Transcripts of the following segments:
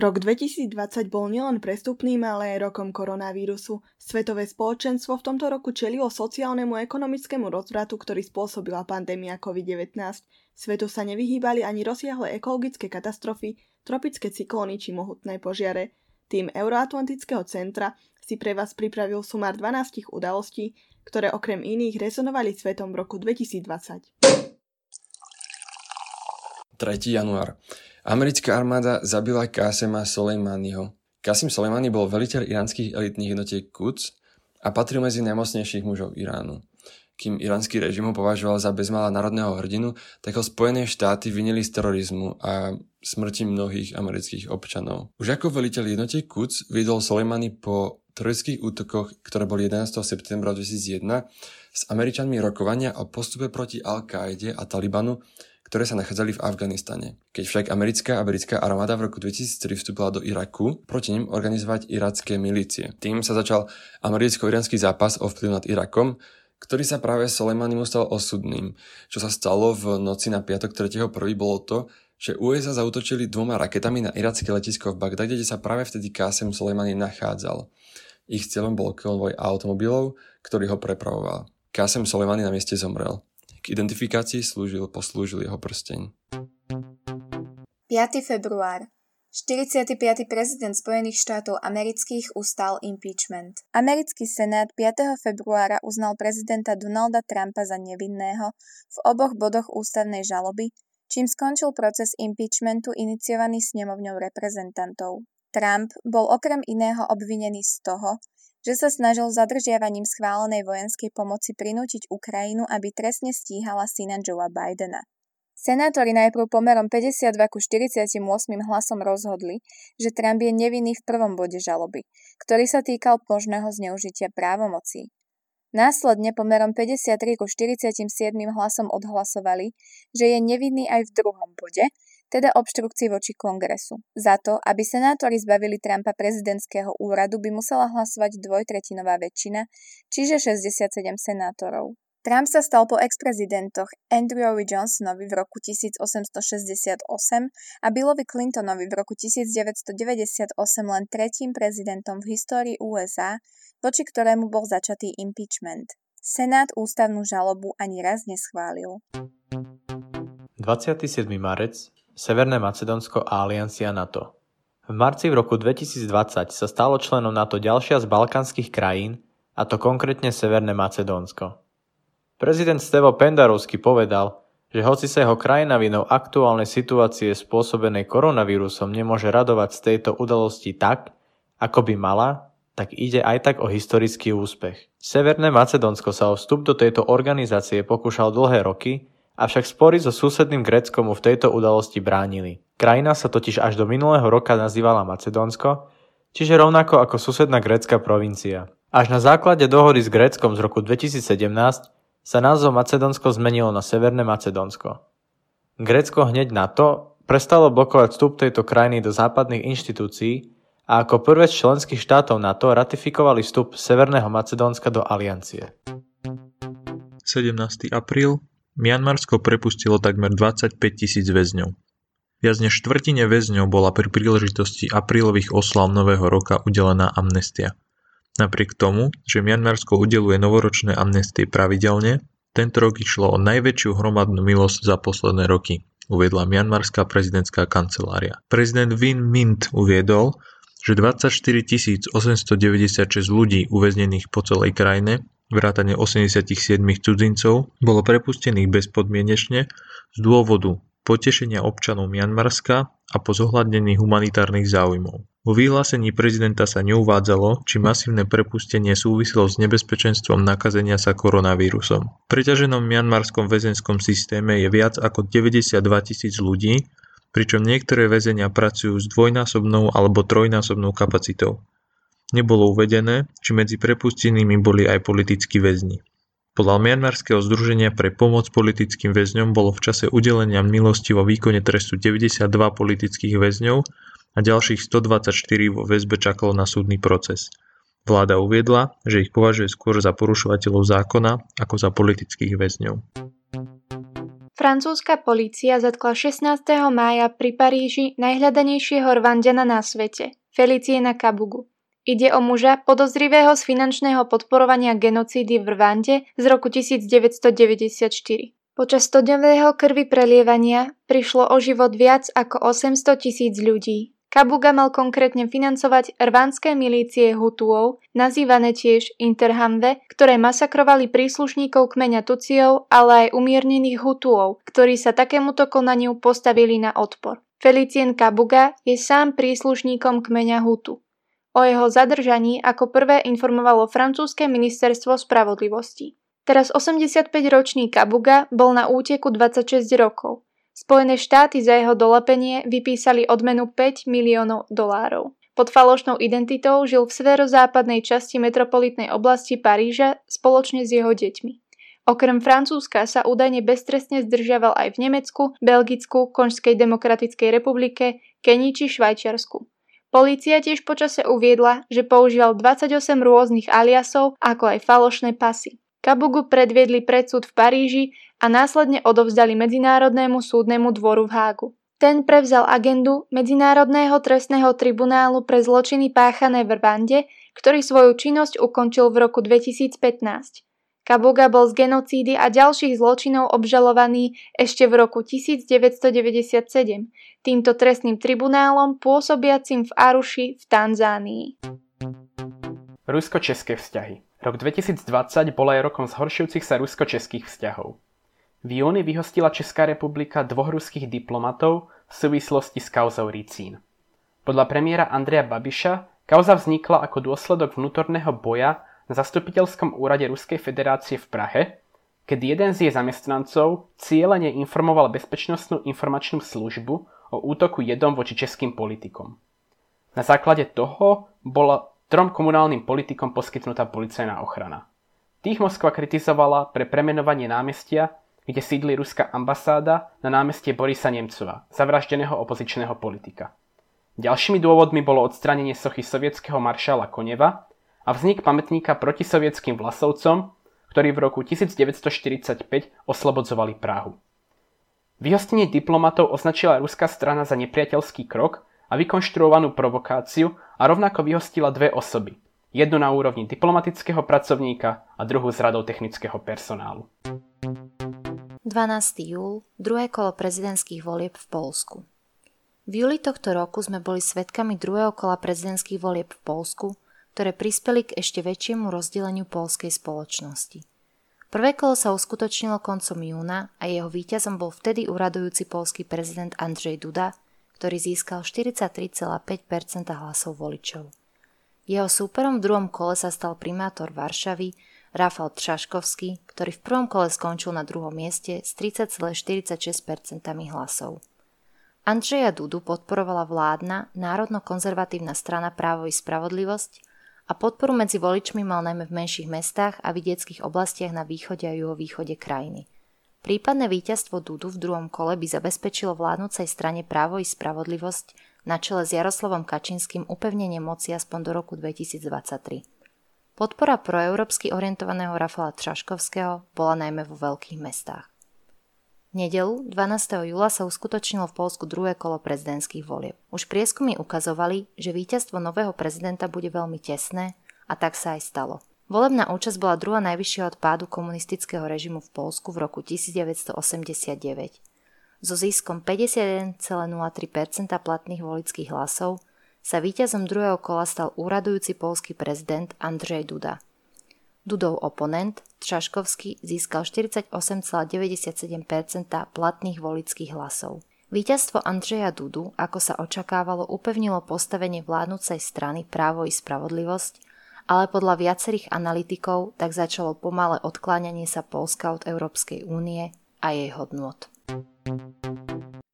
Rok 2020 bol nielen prestupným, ale aj rokom koronavírusu. Svetové spoločenstvo v tomto roku čelilo sociálnemu a ekonomickému rozvratu, ktorý spôsobila pandémia COVID-19. Svetu sa nevyhýbali ani rozsiahle ekologické katastrofy, tropické cyklóny či mohutné požiare. Tým Euroatlantického centra si pre vás pripravil sumár 12 udalostí, ktoré okrem iných rezonovali svetom v roku 2020. 3. január. Americká armáda zabila Kásema Soleimaniho. Kasim Soleimani bol veliteľ iránskych elitných jednotiek Quds a patril medzi najmocnejších mužov Iránu. Kým iránsky režim ho považoval za bezmala národného hrdinu, tak ho Spojené štáty vinili z terorizmu a smrti mnohých amerických občanov. Už ako veliteľ jednotiek Quds viedol Soleimani po teroristických útokoch, ktoré boli 11. septembra 2001, s Američanmi rokovania o postupe proti Al-Kaide a Talibanu ktoré sa nachádzali v Afganistane. Keď však americká a britská armáda v roku 2003 vstúpila do Iraku, proti nim organizovať iracké milície. Tým sa začal americko-iránsky zápas o vplyv nad Irakom, ktorý sa práve Soleimanimu stal osudným. Čo sa stalo v noci na piatok 3.1. bolo to, že USA zautočili dvoma raketami na iracké letisko v Bagdade, kde sa práve vtedy Qasem Soleimani nachádzal. Ich cieľom bol konvoj automobilov, ktorý ho prepravoval. Qasem Soleimani na mieste zomrel. K identifikácii slúžil, poslúžil jeho prsteň. 5. február 45. prezident Spojených štátov amerických ustal impeachment. Americký senát 5. februára uznal prezidenta Donalda Trumpa za nevinného v oboch bodoch ústavnej žaloby, čím skončil proces impeachmentu iniciovaný snemovňou reprezentantov. Trump bol okrem iného obvinený z toho, že sa snažil zadržiavaním schválenej vojenskej pomoci prinútiť Ukrajinu, aby trestne stíhala syna Joea Bidena. Senátori najprv pomerom 52 ku 48 hlasom rozhodli, že Trump je nevinný v prvom bode žaloby, ktorý sa týkal možného zneužitia právomocí. Následne pomerom 53 ku 47 hlasom odhlasovali, že je nevinný aj v druhom bode, teda obštrukcii voči kongresu. Za to, aby senátori zbavili Trumpa prezidentského úradu, by musela hlasovať dvojtretinová väčšina, čiže 67 senátorov. Trump sa stal po ex-prezidentoch Andrewovi Johnsonovi v roku 1868 a Billovi Clintonovi v roku 1998 len tretím prezidentom v histórii USA, voči ktorému bol začatý impeachment. Senát ústavnú žalobu ani raz neschválil. 27. marec Severné Macedónsko a aliancia NATO. V marci v roku 2020 sa stalo členom NATO ďalšia z balkánskych krajín, a to konkrétne Severné Macedónsko. Prezident Stevo Pendarovsky povedal, že hoci sa jeho krajina vinou aktuálnej situácie spôsobenej koronavírusom nemôže radovať z tejto udalosti tak, ako by mala, tak ide aj tak o historický úspech. Severné Macedónsko sa o vstup do tejto organizácie pokúšal dlhé roky avšak spory so susedným Gréckom mu v tejto udalosti bránili. Krajina sa totiž až do minulého roka nazývala Macedónsko, čiže rovnako ako susedná grécka provincia. Až na základe dohody s Gréckom z roku 2017 sa názov Macedónsko zmenilo na Severné Macedónsko. Grécko hneď na to prestalo blokovať vstup tejto krajiny do západných inštitúcií a ako prvé z členských štátov NATO ratifikovali vstup Severného Macedónska do aliancie. 17. apríl Mianmarsko prepustilo takmer 25 tisíc väzňov. Viac než štvrtine väzňov bola pri príležitosti aprílových oslav Nového roka udelená amnestia. Napriek tomu, že Mianmarsko udeluje novoročné amnestie pravidelne, tento rok išlo o najväčšiu hromadnú milosť za posledné roky, uviedla Mianmarská prezidentská kancelária. Prezident Win Mint uviedol, že 24 896 ľudí uväznených po celej krajine vrátane 87 cudzincov, bolo prepustených bezpodmienečne z dôvodu potešenia občanov Mianmarska a po zohľadnení humanitárnych záujmov. Vo vyhlásení prezidenta sa neuvádzalo, či masívne prepustenie súviselo s nebezpečenstvom nakazenia sa koronavírusom. V preťaženom mianmarskom väzenskom systéme je viac ako 92 tisíc ľudí, pričom niektoré väzenia pracujú s dvojnásobnou alebo trojnásobnou kapacitou. Nebolo uvedené, či medzi prepustenými boli aj politickí väzni. Podľa Mianmarského združenia pre pomoc politickým väzňom bolo v čase udelenia milosti vo výkone trestu 92 politických väzňov a ďalších 124 vo väzbe čakalo na súdny proces. Vláda uviedla, že ich považuje skôr za porušovateľov zákona ako za politických väzňov. Francúzska polícia zatkla 16. mája pri Paríži najhľadanejšieho rvandiana na svete, Feliciena Kabugu. Ide o muža podozrivého z finančného podporovania genocídy v Rwande z roku 1994. Počas stodňového krvi prelievania prišlo o život viac ako 800 tisíc ľudí. Kabuga mal konkrétne financovať rvánske milície Hutuov, nazývané tiež Interhamve, ktoré masakrovali príslušníkov kmeňa Tuciov, ale aj umiernených Hutuov, ktorí sa takémuto konaniu postavili na odpor. Felicien Kabuga je sám príslušníkom kmeňa Hutu. O jeho zadržaní ako prvé informovalo francúzske ministerstvo spravodlivosti. Teraz 85-ročný Kabuga bol na úteku 26 rokov. Spojené štáty za jeho dolepenie vypísali odmenu 5 miliónov dolárov. Pod falošnou identitou žil v severozápadnej časti metropolitnej oblasti Paríža spoločne s jeho deťmi. Okrem Francúzska sa údajne beztrestne zdržiaval aj v Nemecku, Belgicku, Konžskej demokratickej republike, Kenii či Švajčiarsku. Polícia tiež počase uviedla, že používal 28 rôznych aliasov, ako aj falošné pasy. Kabugu predviedli predsud v Paríži a následne odovzdali Medzinárodnému súdnemu dvoru v Hágu. Ten prevzal agendu Medzinárodného trestného tribunálu pre zločiny páchané v Rwande, ktorý svoju činnosť ukončil v roku 2015. Kabuga bol z genocídy a ďalších zločinov obžalovaný ešte v roku 1997 týmto trestným tribunálom pôsobiacim v Aruši v Tanzánii. Rusko-české vzťahy Rok 2020 bol aj rokom zhoršujúcich sa rusko-českých vzťahov. V júni vyhostila Česká republika dvoch ruských diplomatov v súvislosti s kauzou Ricín. Podľa premiéra Andreja Babiša kauza vznikla ako dôsledok vnútorného boja na zastupiteľskom úrade Ruskej federácie v Prahe, keď jeden z jej zamestnancov cieľene informoval Bezpečnostnú informačnú službu o útoku jedom voči českým politikom. Na základe toho bola trom komunálnym politikom poskytnutá policajná ochrana. Tých Moskva kritizovala pre premenovanie námestia, kde sídli ruská ambasáda na námestie Borisa Nemcova, zavraždeného opozičného politika. Ďalšími dôvodmi bolo odstránenie sochy sovietského maršála Koneva a vznik pamätníka protisovietským vlasovcom, ktorí v roku 1945 oslobodzovali Prahu. Vyhostenie diplomatov označila ruská strana za nepriateľský krok a vykonštruovanú provokáciu a rovnako vyhostila dve osoby. Jednu na úrovni diplomatického pracovníka a druhú z radou technického personálu. 12. júl, druhé kolo prezidentských volieb v Polsku. V júli tohto roku sme boli svetkami druhého kola prezidentských volieb v Polsku, ktoré prispeli k ešte väčšiemu rozdeleniu polskej spoločnosti. Prvé kolo sa uskutočnilo koncom júna a jeho víťazom bol vtedy uradujúci polský prezident Andrzej Duda, ktorý získal 43,5% hlasov voličov. Jeho súperom v druhom kole sa stal primátor Varšavy Rafal Třaškovský, ktorý v prvom kole skončil na druhom mieste s 30,46% hlasov. Andreja Dudu podporovala vládna národno-konzervatívna strana Právo i spravodlivosť a podporu medzi voličmi mal najmä v menších mestách a vidieckých oblastiach na východe a juhovýchode krajiny – Prípadné víťazstvo Dudu v druhom kole by zabezpečilo vládnúcej strane právo i spravodlivosť na čele s Jaroslavom Kačinským upevnenie moci aspoň do roku 2023. Podpora proeurópsky orientovaného Rafala Traškovského bola najmä vo veľkých mestách. V nedelu 12. júla sa uskutočnilo v Polsku druhé kolo prezidentských volieb. Už prieskumy ukazovali, že víťazstvo nového prezidenta bude veľmi tesné a tak sa aj stalo. Volebná účasť bola druhá najvyššia od pádu komunistického režimu v Polsku v roku 1989. So ziskom 51,03% platných volických hlasov sa víťazom druhého kola stal úradujúci polský prezident Andrzej Duda. Dudov oponent Třaškovský získal 48,97% platných volických hlasov. Víťazstvo Andreja Dudu, ako sa očakávalo, upevnilo postavenie vládnúcej strany Právo i spravodlivosť ale podľa viacerých analytikov tak začalo pomalé odkláňanie sa Polska od Európskej únie a jej hodnot.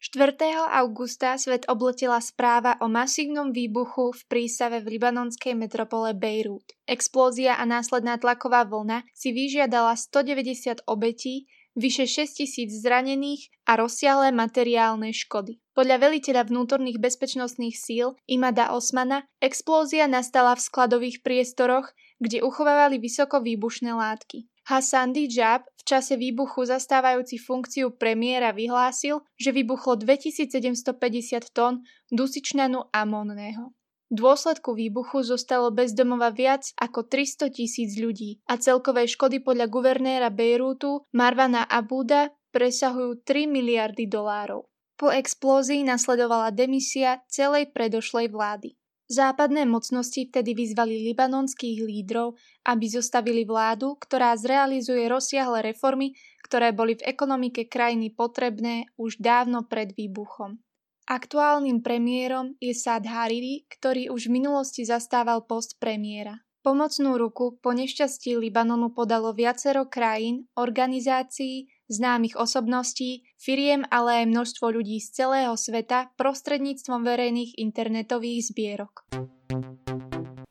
4. augusta svet obletela správa o masívnom výbuchu v prístave v libanonskej metropole Bejrút. Explózia a následná tlaková vlna si vyžiadala 190 obetí, vyše 6 tisíc zranených a rozsiahlé materiálne škody. Podľa veliteľa vnútorných bezpečnostných síl Imada Osmana explózia nastala v skladových priestoroch, kde uchovávali vysoko výbušné látky. Hassan Dijab, v čase výbuchu zastávajúci funkciu premiéra, vyhlásil, že vybuchlo 2750 tón dusičnanu amónneho. V dôsledku výbuchu zostalo bez domova viac ako 300 tisíc ľudí a celkové škody podľa guvernéra Bejrútu Marvana Abuda presahujú 3 miliardy dolárov. Po explózii nasledovala demisia celej predošlej vlády. Západné mocnosti vtedy vyzvali libanonských lídrov, aby zostavili vládu, ktorá zrealizuje rozsiahle reformy, ktoré boli v ekonomike krajiny potrebné už dávno pred výbuchom. Aktuálnym premiérom je Saad Hariri, ktorý už v minulosti zastával post premiéra. Pomocnú ruku po nešťastí Libanonu podalo viacero krajín, organizácií, známych osobností, firiem, ale aj množstvo ľudí z celého sveta prostredníctvom verejných internetových zbierok.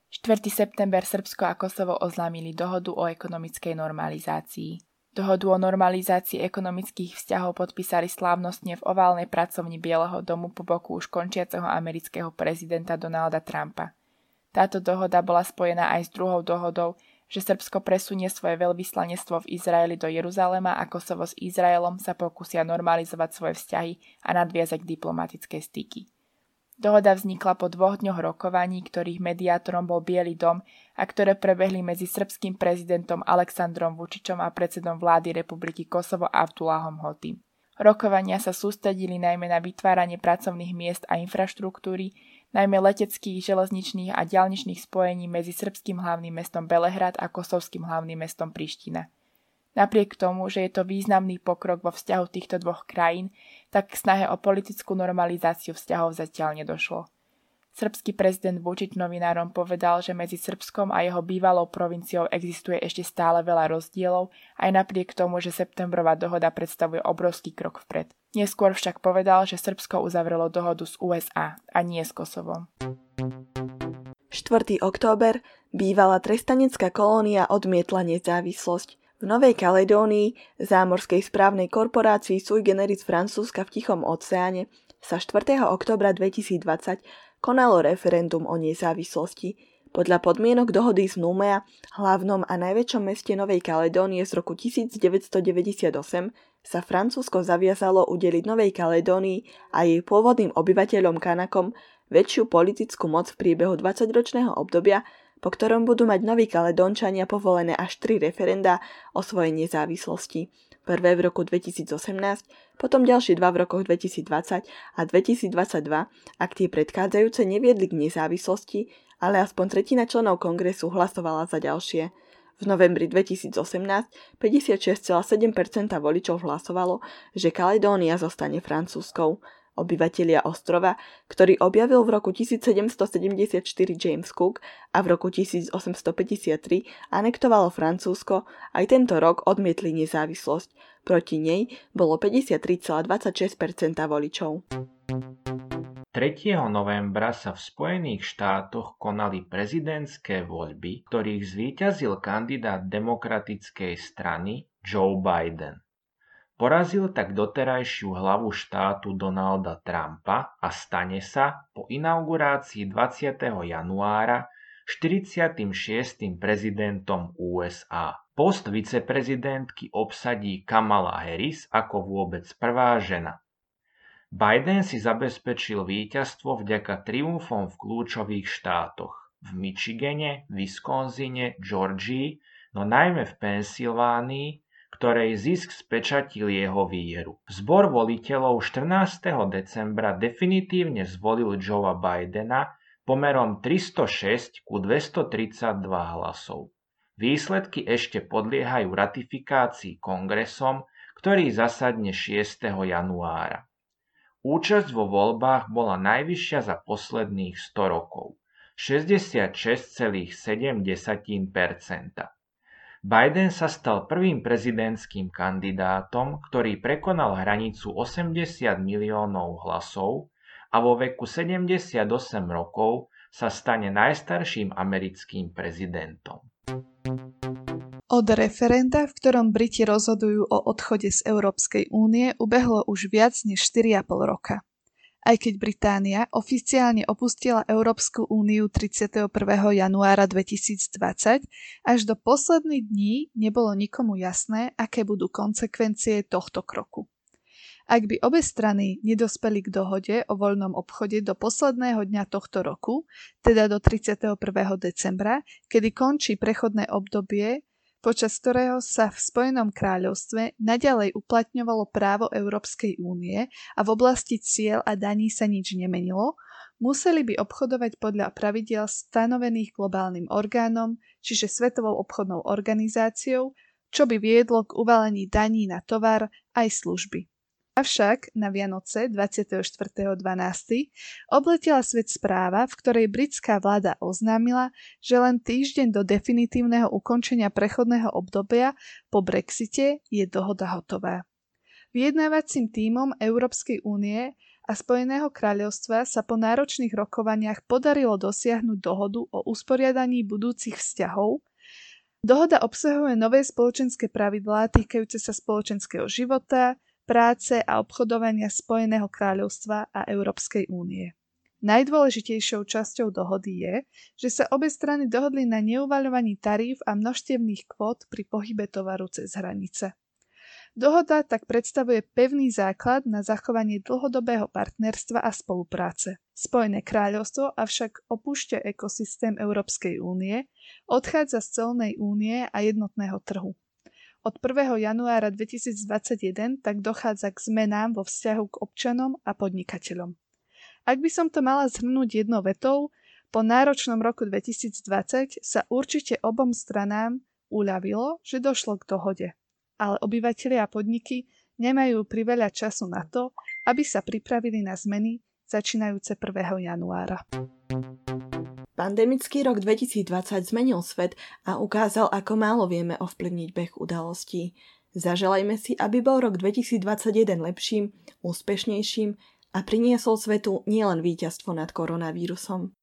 4. september Srbsko a Kosovo oznámili dohodu o ekonomickej normalizácii. Dohodu o normalizácii ekonomických vzťahov podpísali slávnostne v oválnej pracovni Bieleho domu po boku už končiaceho amerického prezidenta Donalda Trumpa. Táto dohoda bola spojená aj s druhou dohodou, že Srbsko presunie svoje veľvyslanectvo v Izraeli do Jeruzalema a Kosovo s Izraelom sa pokúsia normalizovať svoje vzťahy a nadviazať diplomatické styky. Dohoda vznikla po dvoch dňoch rokovaní, ktorých mediátorom bol Biely dom a ktoré prebehli medzi srbským prezidentom Aleksandrom Vučičom a predsedom vlády Republiky Kosovo Abdullahom Hotim. Rokovania sa sústredili najmä na vytváranie pracovných miest a infraštruktúry, najmä leteckých, železničných a ďalničných spojení medzi srbským hlavným mestom Belehrad a kosovským hlavným mestom Priština. Napriek tomu, že je to významný pokrok vo vzťahu týchto dvoch krajín, tak k snahe o politickú normalizáciu vzťahov zatiaľ nedošlo. Srbský prezident Vučić novinárom povedal, že medzi Srbskom a jeho bývalou provinciou existuje ešte stále veľa rozdielov, aj napriek tomu, že septembrová dohoda predstavuje obrovský krok vpred. Neskôr však povedal, že Srbsko uzavrelo dohodu s USA a nie s Kosovom. 4. október bývalá trestanecká kolónia odmietla nezávislosť. V Novej Kaledónii, zámorskej správnej korporácii sui generis Francúzska v Tichom oceáne, sa 4. oktobra 2020 konalo referendum o nezávislosti. Podľa podmienok dohody z Numea, hlavnom a najväčšom meste Novej Kaledónie z roku 1998, sa Francúzsko zaviazalo udeliť Novej Kaledónii a jej pôvodným obyvateľom Kanakom väčšiu politickú moc v priebehu 20-ročného obdobia, po ktorom budú mať Noví Kaledónčania povolené až tri referenda o svojej nezávislosti prvé v roku 2018, potom ďalšie dva v rokoch 2020 a 2022, ak tie predchádzajúce neviedli k nezávislosti, ale aspoň tretina členov kongresu hlasovala za ďalšie. V novembri 2018 56,7% voličov hlasovalo, že Kaledónia zostane francúzskou obyvatelia ostrova, ktorý objavil v roku 1774 James Cook a v roku 1853 anektovalo Francúzsko, aj tento rok odmietli nezávislosť. Proti nej bolo 53,26% voličov. 3. novembra sa v Spojených štátoch konali prezidentské voľby, ktorých zvíťazil kandidát demokratickej strany Joe Biden. Porazil tak doterajšiu hlavu štátu Donalda Trumpa a stane sa po inaugurácii 20. januára 46. prezidentom USA. Post viceprezidentky obsadí Kamala Harris ako vôbec prvá žena. Biden si zabezpečil víťazstvo vďaka triumfom v kľúčových štátoch v Michigane, Wisconsine, Georgii, no najmä v Pensylvánii, ktorej zisk spečatil jeho výhru. Zbor voliteľov 14. decembra definitívne zvolil Joea Bidena pomerom 306 ku 232 hlasov. Výsledky ešte podliehajú ratifikácii kongresom, ktorý zasadne 6. januára. Účasť vo voľbách bola najvyššia za posledných 100 rokov. 66,7%. Biden sa stal prvým prezidentským kandidátom, ktorý prekonal hranicu 80 miliónov hlasov a vo veku 78 rokov sa stane najstarším americkým prezidentom. Od referenda, v ktorom Briti rozhodujú o odchode z Európskej únie, ubehlo už viac než 4,5 roka. Aj keď Británia oficiálne opustila Európsku úniu 31. januára 2020, až do posledných dní nebolo nikomu jasné, aké budú konsekvencie tohto kroku. Ak by obe strany nedospeli k dohode o voľnom obchode do posledného dňa tohto roku, teda do 31. decembra, kedy končí prechodné obdobie, počas ktorého sa v Spojenom kráľovstve naďalej uplatňovalo právo Európskej únie a v oblasti cieľ a daní sa nič nemenilo, museli by obchodovať podľa pravidiel stanovených globálnym orgánom, čiže Svetovou obchodnou organizáciou, čo by viedlo k uvalení daní na tovar aj služby. Avšak na Vianoce 24.12. obletela svet správa, v ktorej britská vláda oznámila, že len týždeň do definitívneho ukončenia prechodného obdobia po Brexite je dohoda hotová. Vyjednávacím tímom Európskej únie a Spojeného kráľovstva sa po náročných rokovaniach podarilo dosiahnuť dohodu o usporiadaní budúcich vzťahov. Dohoda obsahuje nové spoločenské pravidlá týkajúce sa spoločenského života, práce a obchodovania Spojeného kráľovstva a Európskej únie. Najdôležitejšou časťou dohody je, že sa obe strany dohodli na neuvaľovaní taríf a množstevných kvót pri pohybe tovaru cez hranice. Dohoda tak predstavuje pevný základ na zachovanie dlhodobého partnerstva a spolupráce. Spojené kráľovstvo avšak opúšťa ekosystém Európskej únie, odchádza z celnej únie a jednotného trhu. Od 1. januára 2021 tak dochádza k zmenám vo vzťahu k občanom a podnikateľom. Ak by som to mala zhrnúť jednou vetou, po náročnom roku 2020 sa určite obom stranám uľavilo, že došlo k dohode. Ale obyvateľia a podniky nemajú priveľa času na to, aby sa pripravili na zmeny začínajúce 1. januára. Pandemický rok 2020 zmenil svet a ukázal, ako málo vieme ovplyvniť beh udalostí. Zaželajme si, aby bol rok 2021 lepším, úspešnejším a priniesol svetu nielen víťazstvo nad koronavírusom.